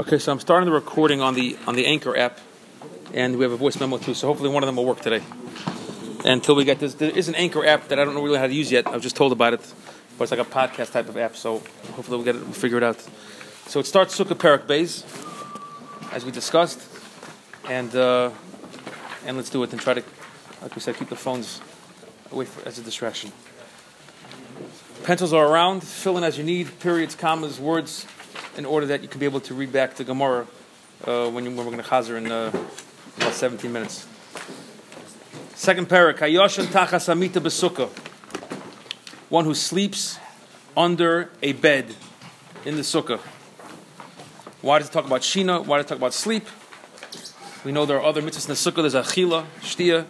Okay, so I'm starting the recording on the on the Anchor app, and we have a voice memo too. So hopefully one of them will work today. Until we get this, there is an Anchor app that I don't know really how to use yet. I was just told about it, but it's like a podcast type of app. So hopefully we'll get it, we'll figure it out. So it starts Sukkah Perak Bays, as we discussed, and uh, and let's do it and try to, like we said, keep the phones away for, as a distraction. Pencils are around. Fill in as you need. Periods, commas, words, in order that you can be able to read back the Gemara uh, when, you, when we're going to chazer in uh, about 17 minutes. Second parak. Hayoshan tachas amita besukkah. One who sleeps under a bed in the sukkah. Why does it talk about shina? Why does it talk about sleep? We know there are other mitzvahs in the sukkah. There's achila, shtia.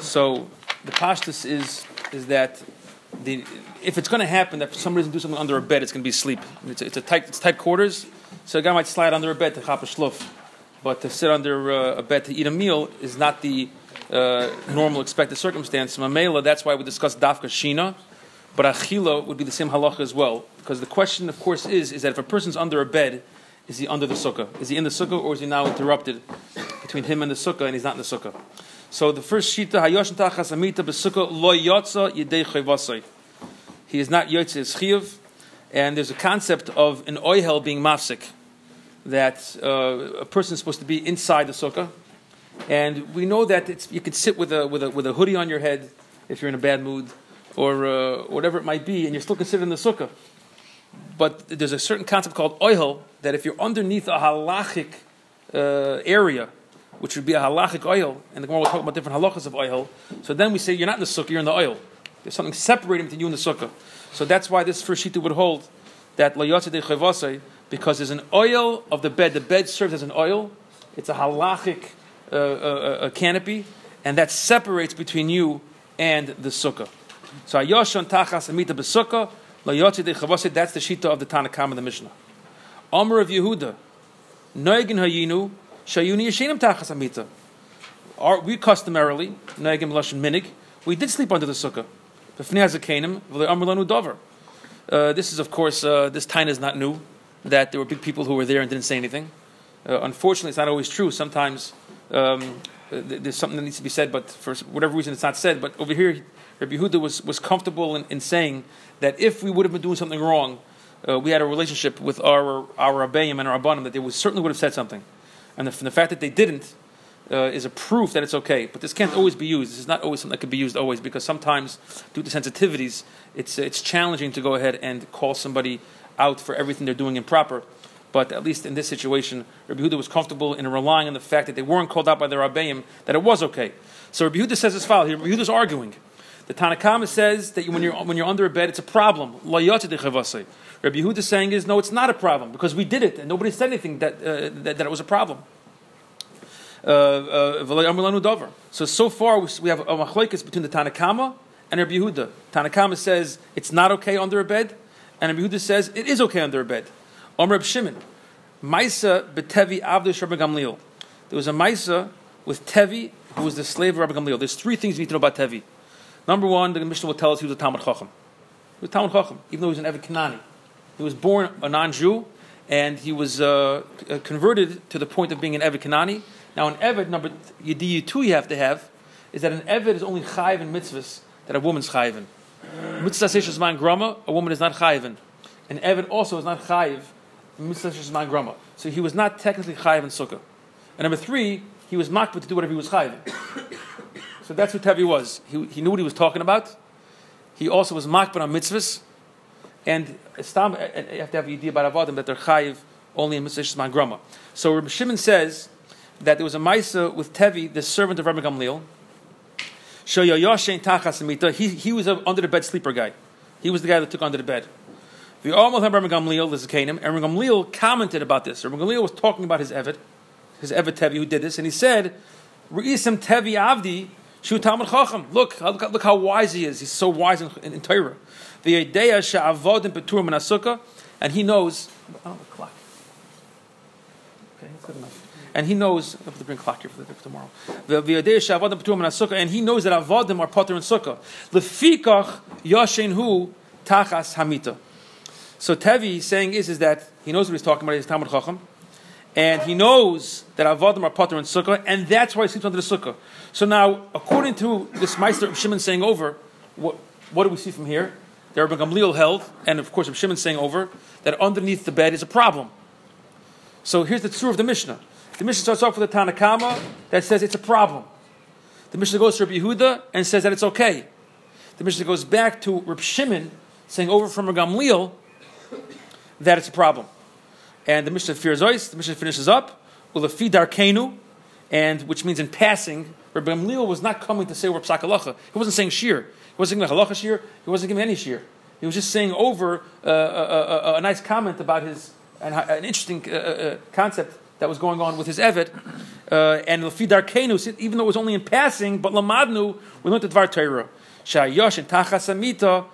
So the pashtus is is that the, if it's going to happen that somebody doesn't do something under a bed, it's going to be sleep. It's, it's a tight, it's tight quarters, so a guy might slide under a bed to chop a shluf. But to sit under uh, a bed to eat a meal is not the uh, normal expected circumstance. Mamela, that's why we discussed dafka shina, but achila would be the same halacha as well. Because the question, of course, is is that if a person's under a bed, is he under the sukkah? Is he in the sukkah, or is he now interrupted between him and the sukkah, and he's not in the sukkah? So the first shita hayoshin tachas amita besukkah lo yotza yidei chayvasai. He is not yotze chiyuv, and there's a concept of an oihel being mafsik, that uh, a person is supposed to be inside the sukkah, and we know that it's, you can sit with a with a with a hoodie on your head if you're in a bad mood, or uh, whatever it might be, and you're still considered in the sukkah. But there's a certain concept called oihel that if you're underneath a halachic uh, area which would be a halachic oil, and the Gemara will talk about different halachas of oil. So then we say you're not in the sukkah, you're in the oil. There's something separating between you and the sukkah. So that's why this first shita would hold that layotze de because there's an oil of the bed. The bed serves as an oil. It's a halachic uh, uh, uh, canopy, and that separates between you and the sukkah. So ayoshan tachas amita besukkah layotze de. That's the shita of the Tanakam of the Mishnah. Amr of Yehuda, noigin hayinu Shayuni Yashinim Tachas Amita. We customarily, Nagim Lashon Minig, we did sleep under the sukkah. Uh, this is, of course, uh, this time is not new, that there were big people who were there and didn't say anything. Uh, unfortunately, it's not always true. Sometimes um, there's something that needs to be said, but for whatever reason it's not said. But over here, Rabbi Yehuda was, was comfortable in, in saying that if we would have been doing something wrong, uh, we had a relationship with our our Rabbeim and our Abanim that they would, certainly would have said something. And the, the fact that they didn't uh, is a proof that it's okay. But this can't always be used. This is not always something that can be used always because sometimes, due to sensitivities, it's, it's challenging to go ahead and call somebody out for everything they're doing improper. But at least in this situation, Rabbi Huda was comfortable in relying on the fact that they weren't called out by the Rabbeim, that it was okay. So Rabbi Huda says as follows. Rabbi Huda's arguing. The Tanakhama says that when you're, when you're under a bed, it's a problem. Rabbi Yehuda saying is, no, it's not a problem because we did it and nobody said anything that, uh, that, that, it was a problem. Uh, uh, so, so far we have a machlekes between the Tanakhama and Rabbi Yehuda. Tanakhama says it's not okay under a bed, and Rabbi Yehuda says it is okay under a bed. Omer Reb Shimon, Maisa betevi avdish Rabbi Gamliel. There was a Maisa with Tevi, who was the slave of Rabbi Gamliel. There's three things you need to know about Tevi. Number one, the Mishnah will tell us he was a Talmud Chacham. He was Talmud Chacham, even though he was an Eved Kanani. He was born a non-Jew, and he was uh, uh converted to the point of being an Eved Kanani. Now, an Eved, number Yediyu two you have to have, is that an Eved is only chayiv in mitzvahs that a woman's chayiv in. Mitzvah Sheshman Grama, a woman is not chayiv in. An Eved also is not chayiv Mitzvah Sheshman Grama. So he was not technically chayiv in Sukkah. And number three, he was makbid to do whatever he was chayiv. So that's who Tevi was. He, he knew what he was talking about. He also was makbid on mitzvahs. And eh, eh, you have to have the idea about avodim that they're chayiv only in mitzvahs man grama. So Rabbi Shimon says that there was a Maisa with Tevi, the servant of Rabbi Gamliel. He, he was a under the bed sleeper guy. He was the guy that took under the bed. The Rabbi Gamliel, this is and Rabbi Gamliel commented about this. Rabbi Gamliel was talking about his Evet, his Evet Tevi who did this, and he said, Re'isim Tevi Avdi Shu Talmud Chacham. Look, look, how wise he is. He's so wise in, in, in Torah. The idea she'avodim beturim minasukkah, and he knows. Oh, the clock. Okay, good enough. And he knows. I have to bring clock here for, the, for tomorrow. The idea she'avodim beturim minasukkah, and he knows that avodim are potter in sukkah. Lefikach yashen hu tachas hamita. So Tevi saying is, is that he knows what he's talking about, he's Talmud Chacham, and he knows that Avodim are Potter and Sukkah, and that's why he sleeps under the Sukkah. So now, according to this Meister of Shimon saying over, what, what do we see from here? There Rabbi Gamliel held, and of course Rabbi Shimon saying over, that underneath the bed is a problem. So here's the truth of the Mishnah. The Mishnah starts off with a Tanakama that says it's a problem. The Mishnah goes to Rabbi Yehuda and says that it's okay. The Mishnah goes back to Rabbi Shimon saying over from Gamliel that it's a problem. And the Mishnah fears ois, the Mishnah finishes up, Ulafi Darkenu, and which means in passing, Rabbi Gamliel was not coming to say we're psak halacha. He wasn't saying shir. He wasn't giving a halacha shir. He wasn't giving any shir. He was just saying over uh, a, a, a, a, nice comment about his an, an interesting uh, uh, concept that was going on with his evet. Uh, and Lafi Darkenu, even though it was only in passing, but Lamadnu, we learned the Dvar Torah. Shayosh and Tachasamita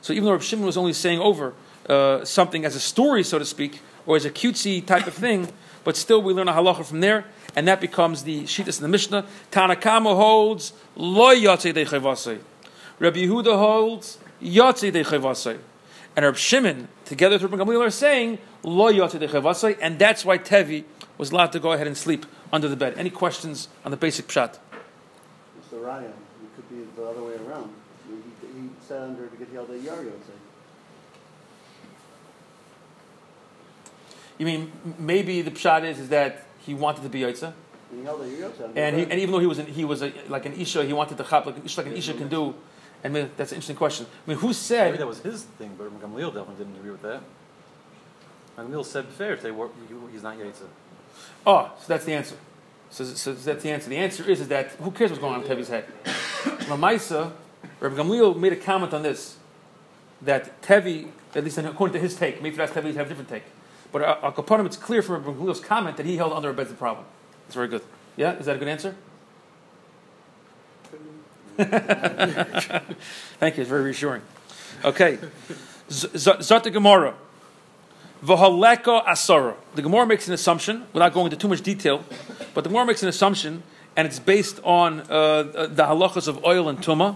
So even though Rav Shimon was only saying over uh, something as a story, so to speak, or as a cutesy type of thing, but still we learn a halacha from there, and that becomes the shittas in the Mishnah. Tanakama holds lo yatzei dechevasei. Rabbi Yehuda holds yatzei dechevasei. And Rabbi Shimon, together with Rabbi Gamliel, are saying lo yatzei dechevasei, and that's why Tevi was allowed to go ahead and sleep under the bed. Any questions on the basic pshat? Mr. Ryan, it could be the other way around He sat under to get the other Yario You mean maybe the pshat is, is that he wanted to be Yotze? And he held a And, he, and even though he was an, he was a, like an isha, he wanted to chop like an isha, like an isha can do. And that's an interesting question. I mean, who said? Maybe that was his thing, but Gamliel definitely didn't agree with that. Gamliel said fair. If They were, he's not Yotze. Oh, so that's the answer. So, so, that's the answer. The answer is, is that who cares what's going on in Tevi's head? Lamaisa, Rabbi Gamliel made a comment on this that Tevi, at least according to his take, maybe that's Tevi have a different take. But Al Kaponim, it's clear from Rabbi comment that he held under a bed's problem. That's very good. Yeah, is that a good answer? Thank you. It's very reassuring. Okay, Zot Gemara. V'haleko asara. The Gemara makes an assumption, without going into too much detail, but the Gemara makes an assumption, and it's based on uh, the halachas of oil and tuma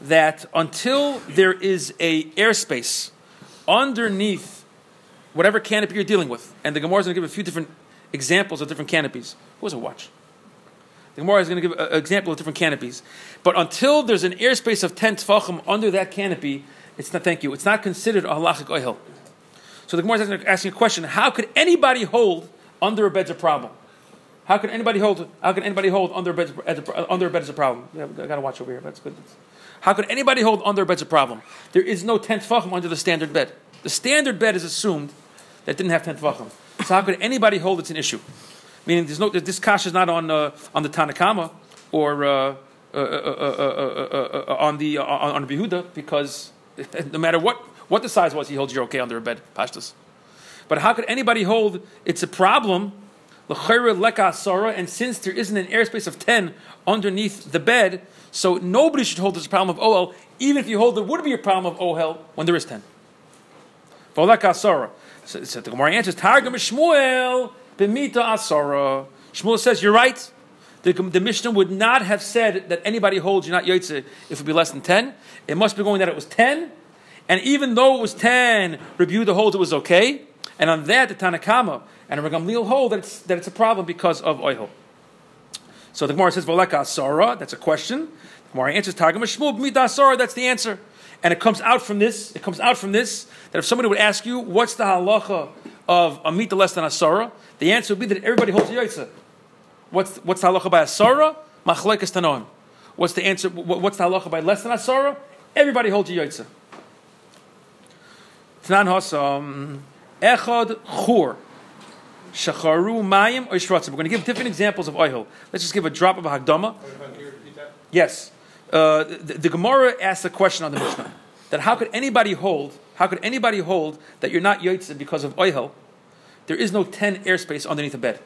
that until there is a airspace underneath whatever canopy you're dealing with, and the Gemara is going to give a few different examples of different canopies. Who has a watch? The Gemara is going to give an example of different canopies. But until there's an airspace of 10 tfachim under that canopy, it's not, thank you, it's not considered a halachic oil. So the Gemara is asking a question, how could anybody hold under a bed's a problem? How could anybody hold? How can anybody hold under a bed? Under a bed is a problem. Yeah, I got to watch over here. That's good. How could anybody hold under a bed's a problem? There is no tent tefachim under the standard bed. The standard bed is assumed that didn't have tent tefachim. So how could anybody hold it's an issue? Meaning, there's no this kash is not on uh, on the Tanakama or uh, uh, uh on the on, on Behuda because no matter what what the size was, he holds you're okay under a bed, pashtas. But how could anybody hold it's a problem? And since there isn't an airspace of 10 underneath the bed, so nobody should hold this problem of OL, even if you hold there would be a problem of OL when there is 10. So, so the Gemara answers, Targum Shmuel b'mita asara. Shmuel says, you're right. The, the, Mishnah would not have said that anybody holds you're not Yotze if it would be less than 10. It must be going that it was 10. And even though it was 10, Reb Yehuda holds it was okay. And on that, the Tanakama and Rabbi Gamliel hold that it's, that it's a problem because of oil. So the Gemara says, Voleka Asara, that's a question. The Gemara answers, Targum Shmuel B'mida Asara, that's the answer. And it comes out from this, it comes out from this, that if somebody would ask you, what's the halacha of a mita less than Asara, the answer would be that everybody holds Yaitza. What's, what's the halacha by Asara? Machlekes Tanoim. What's the answer, what's the halacha by less than Asara? Everybody holds Yaitza. Tnan Hasam, Echad Chur. Shacharu Mayim or We're going to give different examples of oil. Let's just give a drop of a Hagdama. Yes. Uh, the, the, Gemara asks a question on the Mishnah that how could anybody hold, how could anybody hold that you're not Yotzeh because of oil? There is no 10 airspace underneath a bed.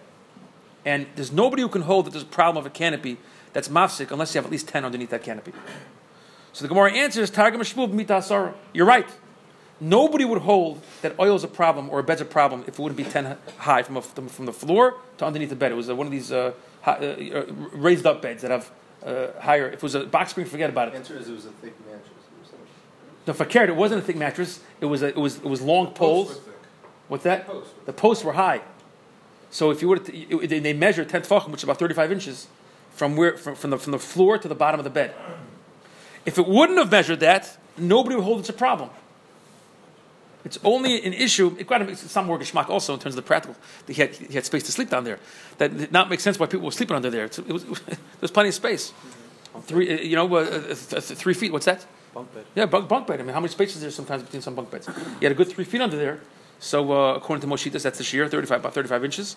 And there's nobody who can hold that there's a problem of a canopy that's mafsik unless you have at least 10 underneath that canopy. So the Gemara answers, Targum Shmub You're right. Nobody would hold that oil is a problem or a bed's a problem if it wouldn't be 10 high from, a, from the floor to underneath the bed. It was one of these uh, high, uh, raised up beds that have uh, higher. If it was a box spring, forget about it. The answer is it was a thick mattress. No, The fakir, it wasn't a thick mattress. It was a, it was it was long poles. Posts were thick. What's that? Posts. The posts were high. So if you were to, it- they measured ten tefachim, which is about thirty-five inches, from where from, from the from the floor to the bottom of the bed. If it wouldn't have measured that, nobody would hold it's a problem. It's only an issue. It got some more geschmack also in terms of the practical. He had, he had space to sleep down there. That did not make sense why people were sleeping under there. It's, it was, there's plenty of space. Three, you know, uh, uh, th- th- three feet. What's that? Bunk bed. Yeah, bunk, bunk bed. I mean, how many spaces is there sometimes between some bunk beds? You had a good three feet under there. So uh, according to Moshitas, that's the shear, thirty-five about thirty-five inches.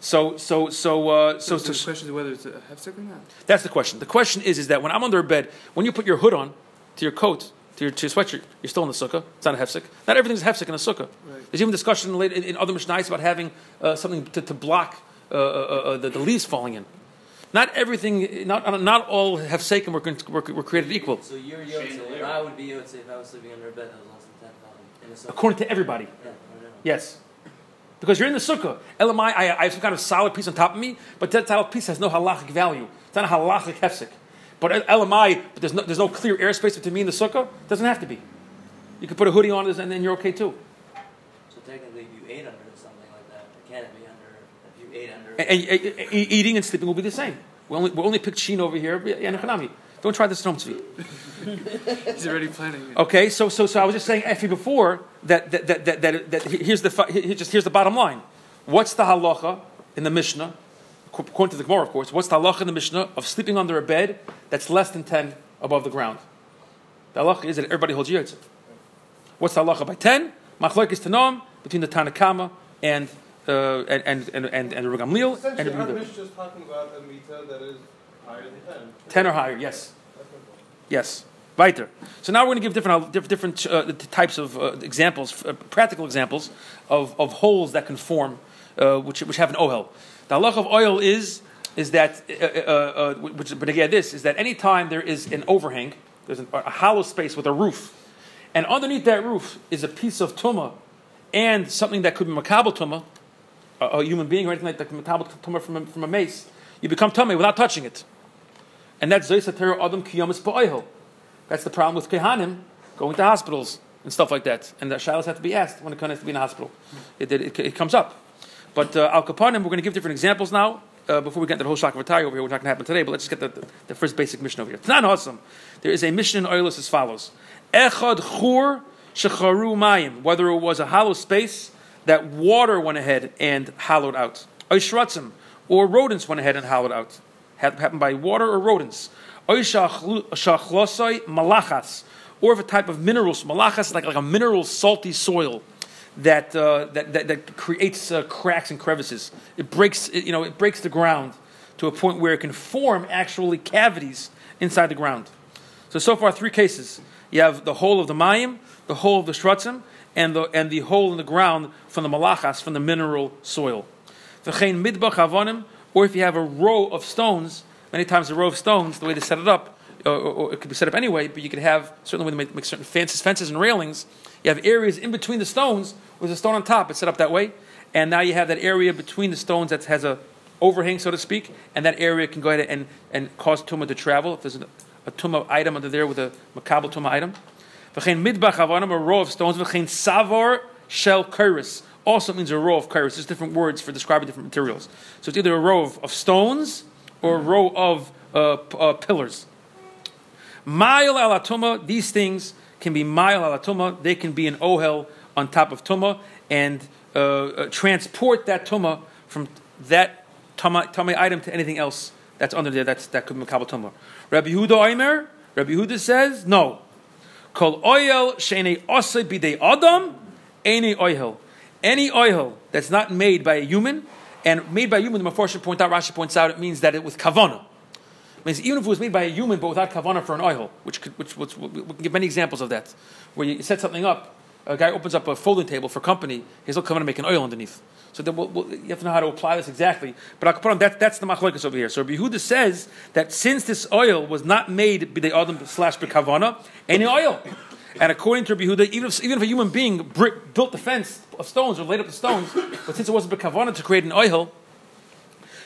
So so so uh, so, So, so, the question is whether it's a hefsek or not. that's the question. The question is, is that when I'm under a bed, when you put your hood on to your coat, to your, to your sweatshirt, you're still in the sukkah. It's not a hefsek. Not everything's a hefsek in a sukkah. Right. There's even discussion later in, in other mishnayos about having uh, something to, to block uh, uh, uh, the, the leaves falling in. Not everything, not, not all hefsekim were, were, were created equal, So you're Yotze. If I would be Yotze if I was sleeping under a bed that was less than 10,000 in a sukkah. according to everybody. Yeah, I know. Yes. Because you're in the sukkah. Elamai, I, I have some kind of solid piece on top of me, but that solid piece has no halachic value. It's not a halachic hefsek. But elamai, but there's no, there's no clear airspace between me and the sukkah. Doesn't have to be. You can put a hoodie on it, and then you're okay too. So technically, if you ate under something like that, it can't be under. If you ate under. And, and- and- e- eating and sleeping will be the same. We only, we only picked sheen over here. Yeah, Hanami. Don't try this at home, Tzvi. He's already planning it. Okay, so so so I was just saying, Effie, before that that that that, that, that here's the fi- here, just here's the bottom line. What's the halacha in the Mishnah? According to the Gemara, of course, what's the halacha in the Mishnah of sleeping under a bed that's less than ten above the ground? The halacha is that everybody holds yotze. What's the halacha by ten? Machlokes tanom between the Tanakama and uh, and and and and, and the Gamliel and Essentially, the our Yehuda. Mishnah is talking about a mita that is higher than 10. ten or higher. Yes. That's my point. Yes. Weiter. So now we're going to give different, different uh, types of uh, examples, uh, practical examples of, of holes that can form, uh, which, which have an ohel. The halach of oil is, is that, uh, uh, uh, which, but again, this is that any time there is an overhang, there's an, a hollow space with a roof, and underneath that roof is a piece of tumah and something that could be makabel tumah, a, a human being or anything like that, makabel tumah from a, from a mace, you become tummy without touching it. And that's Zaysater Adam Kiyamas Ba'oihel. That's the problem with Kehanim going to hospitals and stuff like that. And the shilas have to be asked when a Kohen has to be in a hospital. It, it, it, it comes up. But uh, Al Kapanim, we're going to give different examples now. Uh, before we get into the whole shock of Atari over here, which not going to happen today, but let's just get the, the, the first basic mission over here. It's not awesome. There is a mission in Oilus as follows Echad Chur Shecharu Mayim, whether it was a hollow space that water went ahead and hollowed out. Oishratzim, or rodents went ahead and hollowed out. Happened by water or rodents. Oishachlosai malachas, or if a type of minerals, malachas like, like a mineral salty soil that, uh, that, that, that creates uh, cracks and crevices. It breaks, it, you know, it breaks the ground to a point where it can form actually cavities inside the ground. So, so far, three cases. You have the hole of the mayim, the hole of the shratzim, and the, and the hole in the ground from the malachas, from the mineral soil. Midbach avonim, or if you have a row of stones, many times a row of stones, the way they set it up, or, or, it could be set up anyway, but you could have, certainly when they make, make certain fences, fences and railings, you have areas in between the stones with a stone on top, it's set up that way, and now you have that area between the stones that has a overhang, so to speak, and that area can go ahead and, and cause tumah to travel. If there's a, tumah item under there with a makabel tumah item. V'chein midbach avonim, a row of stones. V'chein savar shel kairis. Also means a row of kairis. There's different words for describing different materials. So it's either a row of, of stones or a row of uh, p- uh, pillars. Mile alatuma, these things can be mile alatuma. They can be an ohel on top of tuma and uh, uh, transport that tuma from that tuma item to anything else that's under there. That's that could be makabel tuma. Rabbi Yehuda Oimer, Rabbi Yehuda says no. Kol oil shene osay bidei adam, any oil. Any oil that's not made by a human, and made by a human, the Mephoshim point out, Rashi points out, it means that it with kavana. Means even if it was made by a human, but without kavana for an oil, which, could, which, which we can give many examples of that, where you set something up, a guy opens up a folding table for company, he's not coming to make an oil underneath. So we'll, we'll, you have to know how to apply this exactly. But on that, that's the machlokes over here. So Rabbi Yehuda says that since this oil was not made by the adam slash bekavana, any oil. And according to Rabbi Yehuda, even if, even if a human being built the fence of stones or laid up the stones, but since it wasn't bekavana to create an oil,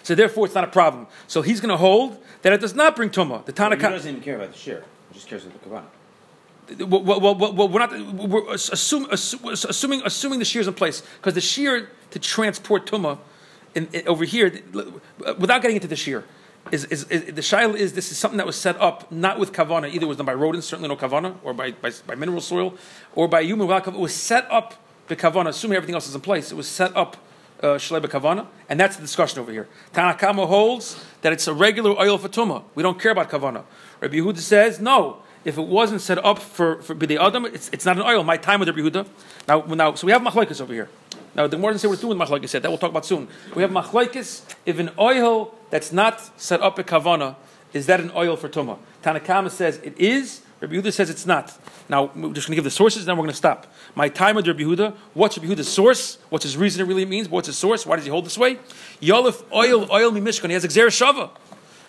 so therefore it's not a problem. So he's going to hold that it does not bring tumah. The He Tanakh. doesn't even care about the share. He just cares about the kavanah. well, well, well, well, we're not we're assume, assuming assuming the shear is in place because the shear to transport tuma in, in- over here without getting into the shear is, is, is the shaila is this is something that was set up not with kavana either it was done by rodents certainly no kavana or by, by, by mineral soil or by human it was set up the kavana assuming everything else is in place it was set up uh, Uh, shleba kavana, and that's the discussion over here. Tanakama holds that it's a regular oil for tuma. We don't care about kavana. Rabbi Yehuda says no. If it wasn't set up for for b'dei adam, it's, it's not an oil. My time with Rabbi Yehuda. Now, now, so we have machlekes over here. Now, the more than say it's doing with machlekes said that we'll talk about soon. We have machlekes if an oil that's not set up at kavana is that an oil for tuma. Tanakama says it is. Rabbi Yehuda says it's not. Now, we're just going to give the sources, then we're going to stop. My time with Rabbi Yehuda, what's Rabbi Yehuda's source? What's his reason it really means? What's his source? Why does he hold this way? Yolif oil, oil mi mishkan. He has Xer Shava,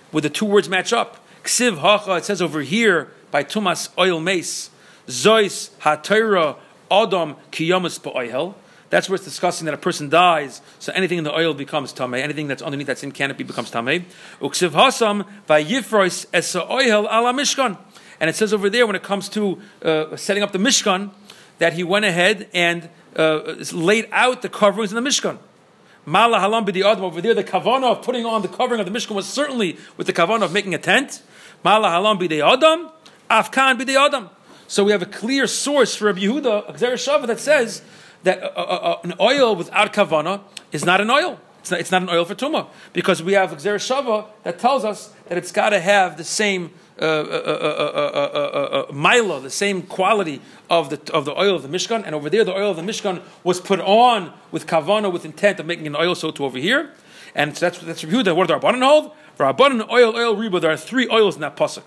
where the two words match up. Ksiv hacha, it says over here, by Tumas oil mace. Zois hatera adam kiyamas ba'oihel. That's where it's discussing that a person dies, so anything in the oil becomes tamei. Anything that's underneath that in canopy becomes tamei. Uksiv hasam vayifrois esa oihel ala mishkan. And it says over there when it comes to uh, setting up the mishkan that he went ahead and uh, laid out the coverings in the mishkan. Mala halam b'di adam over there. The kavana of putting on the covering of the mishkan was certainly with the kavana of making a tent. Mala halam b'di adam, afkan b'di adam. So we have a clear source for Rabbi Yehuda, Shava, that says that uh, uh, uh, an oil without kavana is not an oil. It's not, it's not an oil for tuma because we have Xer Shava that tells us that it's got to have the same uh, uh, uh, mila, the same quality of the of the oil of the mishkan. And over there, the oil of the mishkan was put on with kavana with intent of making an oil. So to over here, and so that's that's Yehuda. What the Rabbanan hold? For Rabbanan oil oil reba. There are three oils in that pasuk.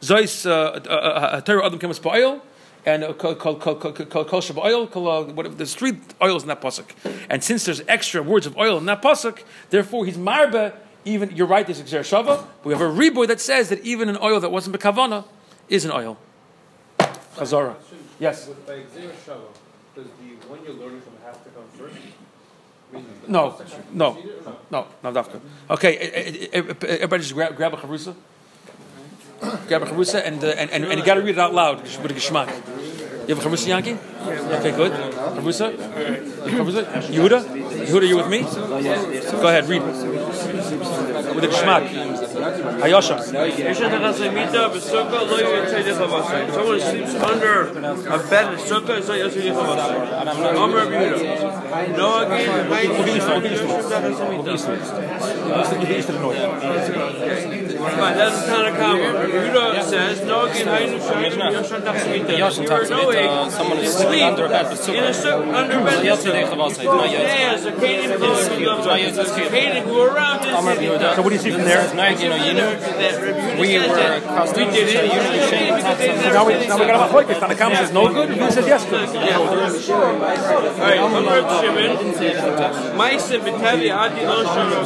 Zeis Torah Adam Kemas oil and kol shav oil. Uh, whatever. There's three oils in that pasuk, and since there's extra words of oil in that pasuk, therefore he's marba. Even you're right. There's a Xer shava, but we have a reboy that says that even an oil that wasn't bekavana is an oil. Chazara. Yes. With by Xer Shava, does the one you're learning from have to come first? No, no, precede it or no, no, dafka. Okay, everybody just grab, grab a charusa. Grab a charusa and, uh, and, and, and you got to read it out loud with a geschmack. You have a charusa, Yankee? Okay, good. Charusa? Charusa? Yehuda? Yehuda, you with me? Go ahead, read. With a geschmack. Hayosha. Someone sleeps under a bed in sukkah, it's not Yosef Rabbi Yehuda. Right? Fine, that's the Tanakama. Rabbi Yehuda says, no again, Hainu Shayim, Yoshan Tachsamita. Yoshan You are no Tachsamita, someone You is sleep under a bed with in a sukkah, under bed in Yosef sukkah. Yechavasai, not Yosef. Yeah, so Canaan goes to the Canaan go around this Amr city. Yehuda. So what do you see from there? you know, you know, That Rabbi Yehuda we says were that accustomed we to did it. usually shame because they never Now we, said now we got a machlokes. Tanakam says no good. Yehuda says yes good. Alright, Amr Reb Shimon, Maisa B'Tavi Adi Lo Shimon.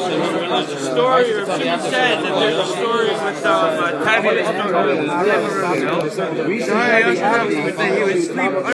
There's a story, or Shimon said that there's a story with uh, Tavi that he would sleep